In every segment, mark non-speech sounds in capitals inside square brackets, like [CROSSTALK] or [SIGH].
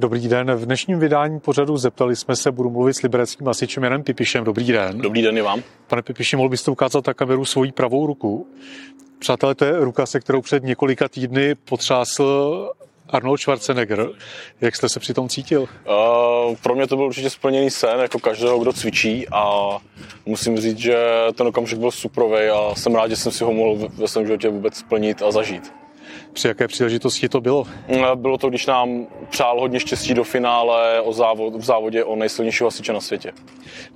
Dobrý den. V dnešním vydání pořadu zeptali jsme se, budu mluvit s libereckým hasičem Janem Pipišem. Dobrý den. Dobrý den i vám. Pane Pipiši, mohl byste ukázat na kameru svoji pravou ruku? Přátelé, to je ruka, se kterou před několika týdny potřásl Arnold Schwarzenegger. Jak jste se při tom cítil? Uh, pro mě to byl určitě splněný sen, jako každého, kdo cvičí a musím říct, že ten okamžik byl suprovej a jsem rád, že jsem si ho mohl ve svém životě vůbec splnit a zažít. Při jaké příležitosti to bylo? Bylo to, když nám přál hodně štěstí do finále o závod, v závodě o nejsilnějšího hasiče na světě.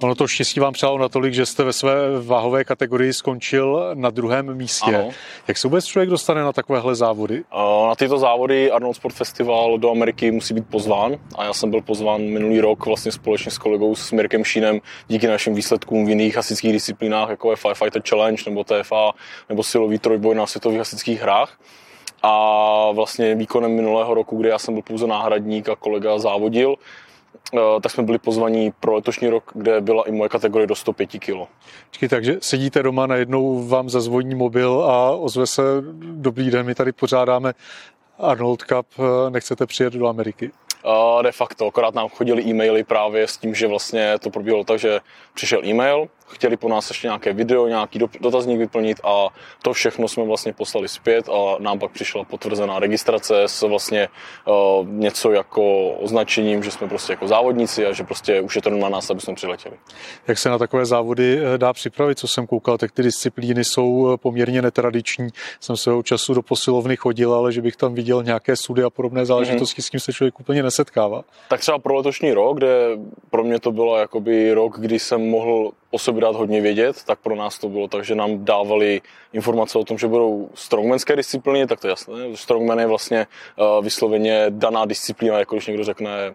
Ono to štěstí vám přálo natolik, že jste ve své váhové kategorii skončil na druhém místě. Ano. Jak se vůbec člověk dostane na takovéhle závody? Na tyto závody Arnold Sport Festival do Ameriky musí být pozván a já jsem byl pozván minulý rok vlastně společně s kolegou s Mirkem Šínem díky našim výsledkům v jiných hasičských disciplínách, jako je Firefighter Challenge nebo TFA nebo silový trojboj na světových hasičských hrách. A vlastně výkonem minulého roku, kdy já jsem byl pouze náhradník a kolega závodil, eh, tak jsme byli pozvaní pro letošní rok, kde byla i moje kategorie do 105 kg. Takže sedíte doma, najednou vám zazvoní mobil a ozve se, dobrý den, my tady pořádáme Arnold Cup, eh, nechcete přijet do Ameriky? Uh, de facto, akorát nám chodili e-maily právě s tím, že vlastně to probíhalo tak, že přišel e-mail, chtěli po nás ještě nějaké video, nějaký dotazník vyplnit a to všechno jsme vlastně poslali zpět a nám pak přišla potvrzená registrace s vlastně uh, něco jako označením, že jsme prostě jako závodníci a že prostě už je to na nás, aby jsme přiletěli. Jak se na takové závody eh, dá připravit, co jsem koukal, tak ty disciplíny jsou eh, poměrně netradiční. Jsem svého času do posilovny chodil, ale že bych tam viděl nějaké sudy a podobné záležitosti, mm-hmm. s tím se člověk úplně nesetkává. Tak třeba pro letošní rok, kde pro mě to bylo jakoby rok, kdy jsem mohl o sobě dát hodně vědět, tak pro nás to bylo tak, že nám dávali informace o tom, že budou strongmanské disciplíny, tak to je jasné. Strongman je vlastně uh, vysloveně daná disciplína, jako když někdo řekne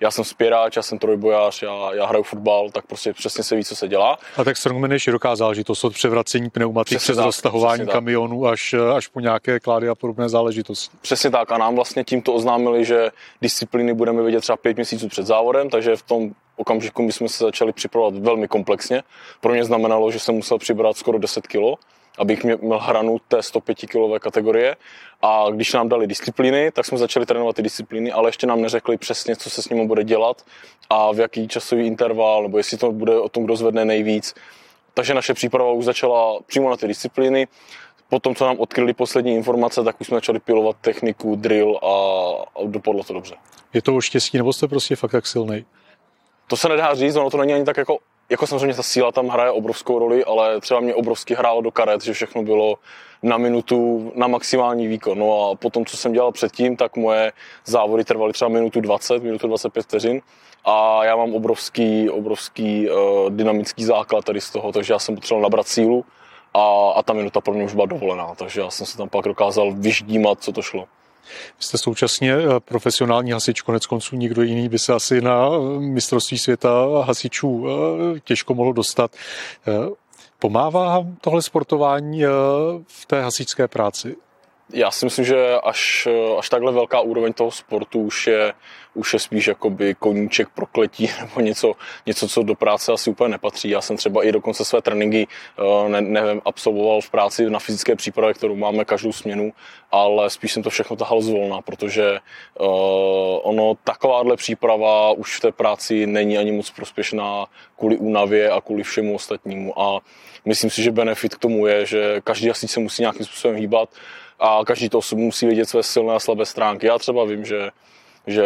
já jsem spěráč, já jsem trojbojář, já, já hraju fotbal, tak prostě přesně se ví, co se dělá. A tak strongman je široká záležitost od převracení pneumatik přes tak, roztahování kamionů až, až po nějaké klády a podobné záležitosti. Přesně tak a nám vlastně tímto oznámili, že disciplíny budeme vidět třeba pět měsíců před závodem, takže v tom okamžiku my jsme se začali připravovat velmi komplexně. Pro mě znamenalo, že jsem musel přibrat skoro 10 kg, abych měl hranu té 105 kg kategorie. A když nám dali disciplíny, tak jsme začali trénovat ty disciplíny, ale ještě nám neřekli přesně, co se s nimi bude dělat a v jaký časový interval, nebo jestli to bude o tom, kdo zvedne nejvíc. Takže naše příprava už začala přímo na ty disciplíny. Potom, co nám odkryli poslední informace, tak už jsme začali pilovat techniku, drill a, a dopadlo to dobře. Je to o štěstí, nebo jste prostě fakt tak silný? To se nedá říct, ono to není ani tak jako, jako samozřejmě ta síla tam hraje obrovskou roli, ale třeba mě obrovsky hrálo do karet, že všechno bylo na minutu, na maximální výkon. No a potom, co jsem dělal předtím, tak moje závody trvaly třeba minutu 20, minutu 25 vteřin a já mám obrovský, obrovský uh, dynamický základ tady z toho, takže já jsem potřeboval nabrat sílu a, a ta minuta pro mě už byla dovolená, takže já jsem se tam pak dokázal vyždímat, co to šlo. Vy jste současně eh, profesionální hasič, konec konců nikdo jiný by se asi na eh, mistrovství světa hasičů eh, těžko mohl dostat. Pomává tohle sportování v té hasičské práci? Já si myslím, že až, až takhle velká úroveň toho sportu už je, už je spíš jakoby koníček prokletí [LAUGHS] nebo něco, něco, co do práce asi úplně nepatří. Já jsem třeba i dokonce své tréninky eh, ne, ne, absolvoval v práci na fyzické přípravě, kterou máme každou směnu, ale spíš jsem to všechno tahal zvolna, protože uh, ono takováhle příprava už v té práci není ani moc prospěšná kvůli únavě a kvůli všemu ostatnímu. A myslím si, že benefit k tomu je, že každý asi se musí nějakým způsobem hýbat a každý to musí vědět své silné a slabé stránky. Já třeba vím, že, že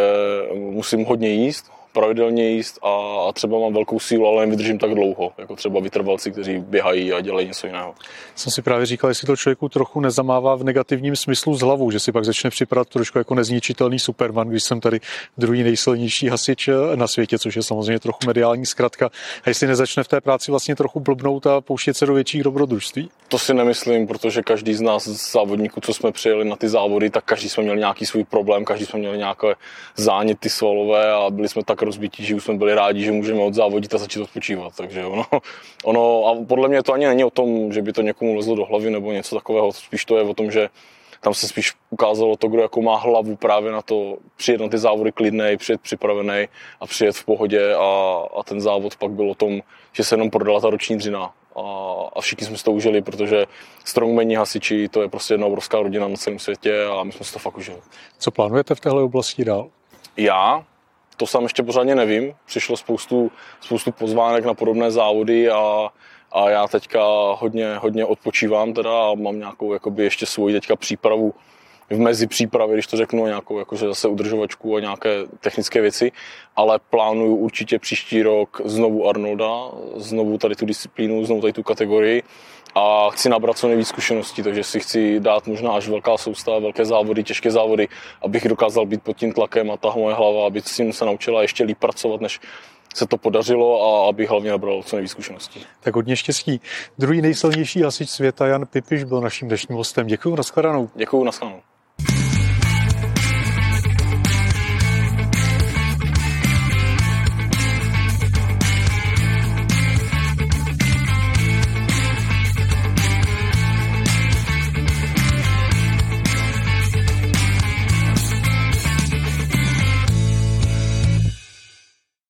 musím hodně jíst, pravidelně jíst a, a třeba mám velkou sílu, ale nevydržím tak dlouho, jako třeba vytrvalci, kteří běhají a dělají něco jiného. Jsem si právě říkal, jestli to člověku trochu nezamává v negativním smyslu z hlavu, že si pak začne připadat trošku jako nezničitelný Superman, když jsem tady druhý nejsilnější hasič na světě, což je samozřejmě trochu mediální zkratka. A jestli nezačne v té práci vlastně trochu blbnout a pouštět se do větších dobrodružství? To si nemyslím, protože každý z nás z závodníků, co jsme přijeli na ty závody, tak každý jsme měli nějaký svůj problém, každý jsme měli nějaké záněty svalové a byli jsme tak rozbití, že už jsme byli rádi, že můžeme odzávodit a začít odpočívat. Takže ono, [LAUGHS] ono, a podle mě to ani není o tom, že by to někomu lezlo do hlavy nebo něco takového, spíš to je o tom, že tam se spíš ukázalo to, kdo jako má hlavu právě na to přijet na ty závody klidnej, přijet připravený a přijet v pohodě a, a ten závod pak byl o tom, že se jenom prodala ta roční dřina a, a všichni jsme si to užili, protože strongmeni hasiči, to je prostě jedna obrovská rodina na celém světě a my jsme si to fakt užili. Co plánujete v téhle oblasti dál? Já to sám ještě pořádně nevím. Přišlo spoustu, spoustu pozvánek na podobné závody a, a já teďka hodně, hodně odpočívám teda a mám nějakou jakoby ještě svoji teďka přípravu v mezi přípravě, když to řeknu, nějakou jakože zase udržovačku a nějaké technické věci, ale plánuju určitě příští rok znovu Arnolda, znovu tady tu disciplínu, znovu tady tu kategorii a chci nabrat co nejvíc zkušeností, takže si chci dát možná až velká soustava, velké závody, těžké závody, abych dokázal být pod tím tlakem a ta moje hlava, aby si se naučila ještě líp pracovat, než se to podařilo a aby hlavně nabral co nejvíc zkušeností. Tak hodně štěstí. Druhý nejsilnější hasič světa Jan Pipiš byl naším dnešním hostem. Děkuji, nashledanou. Děkuji, nashledanou.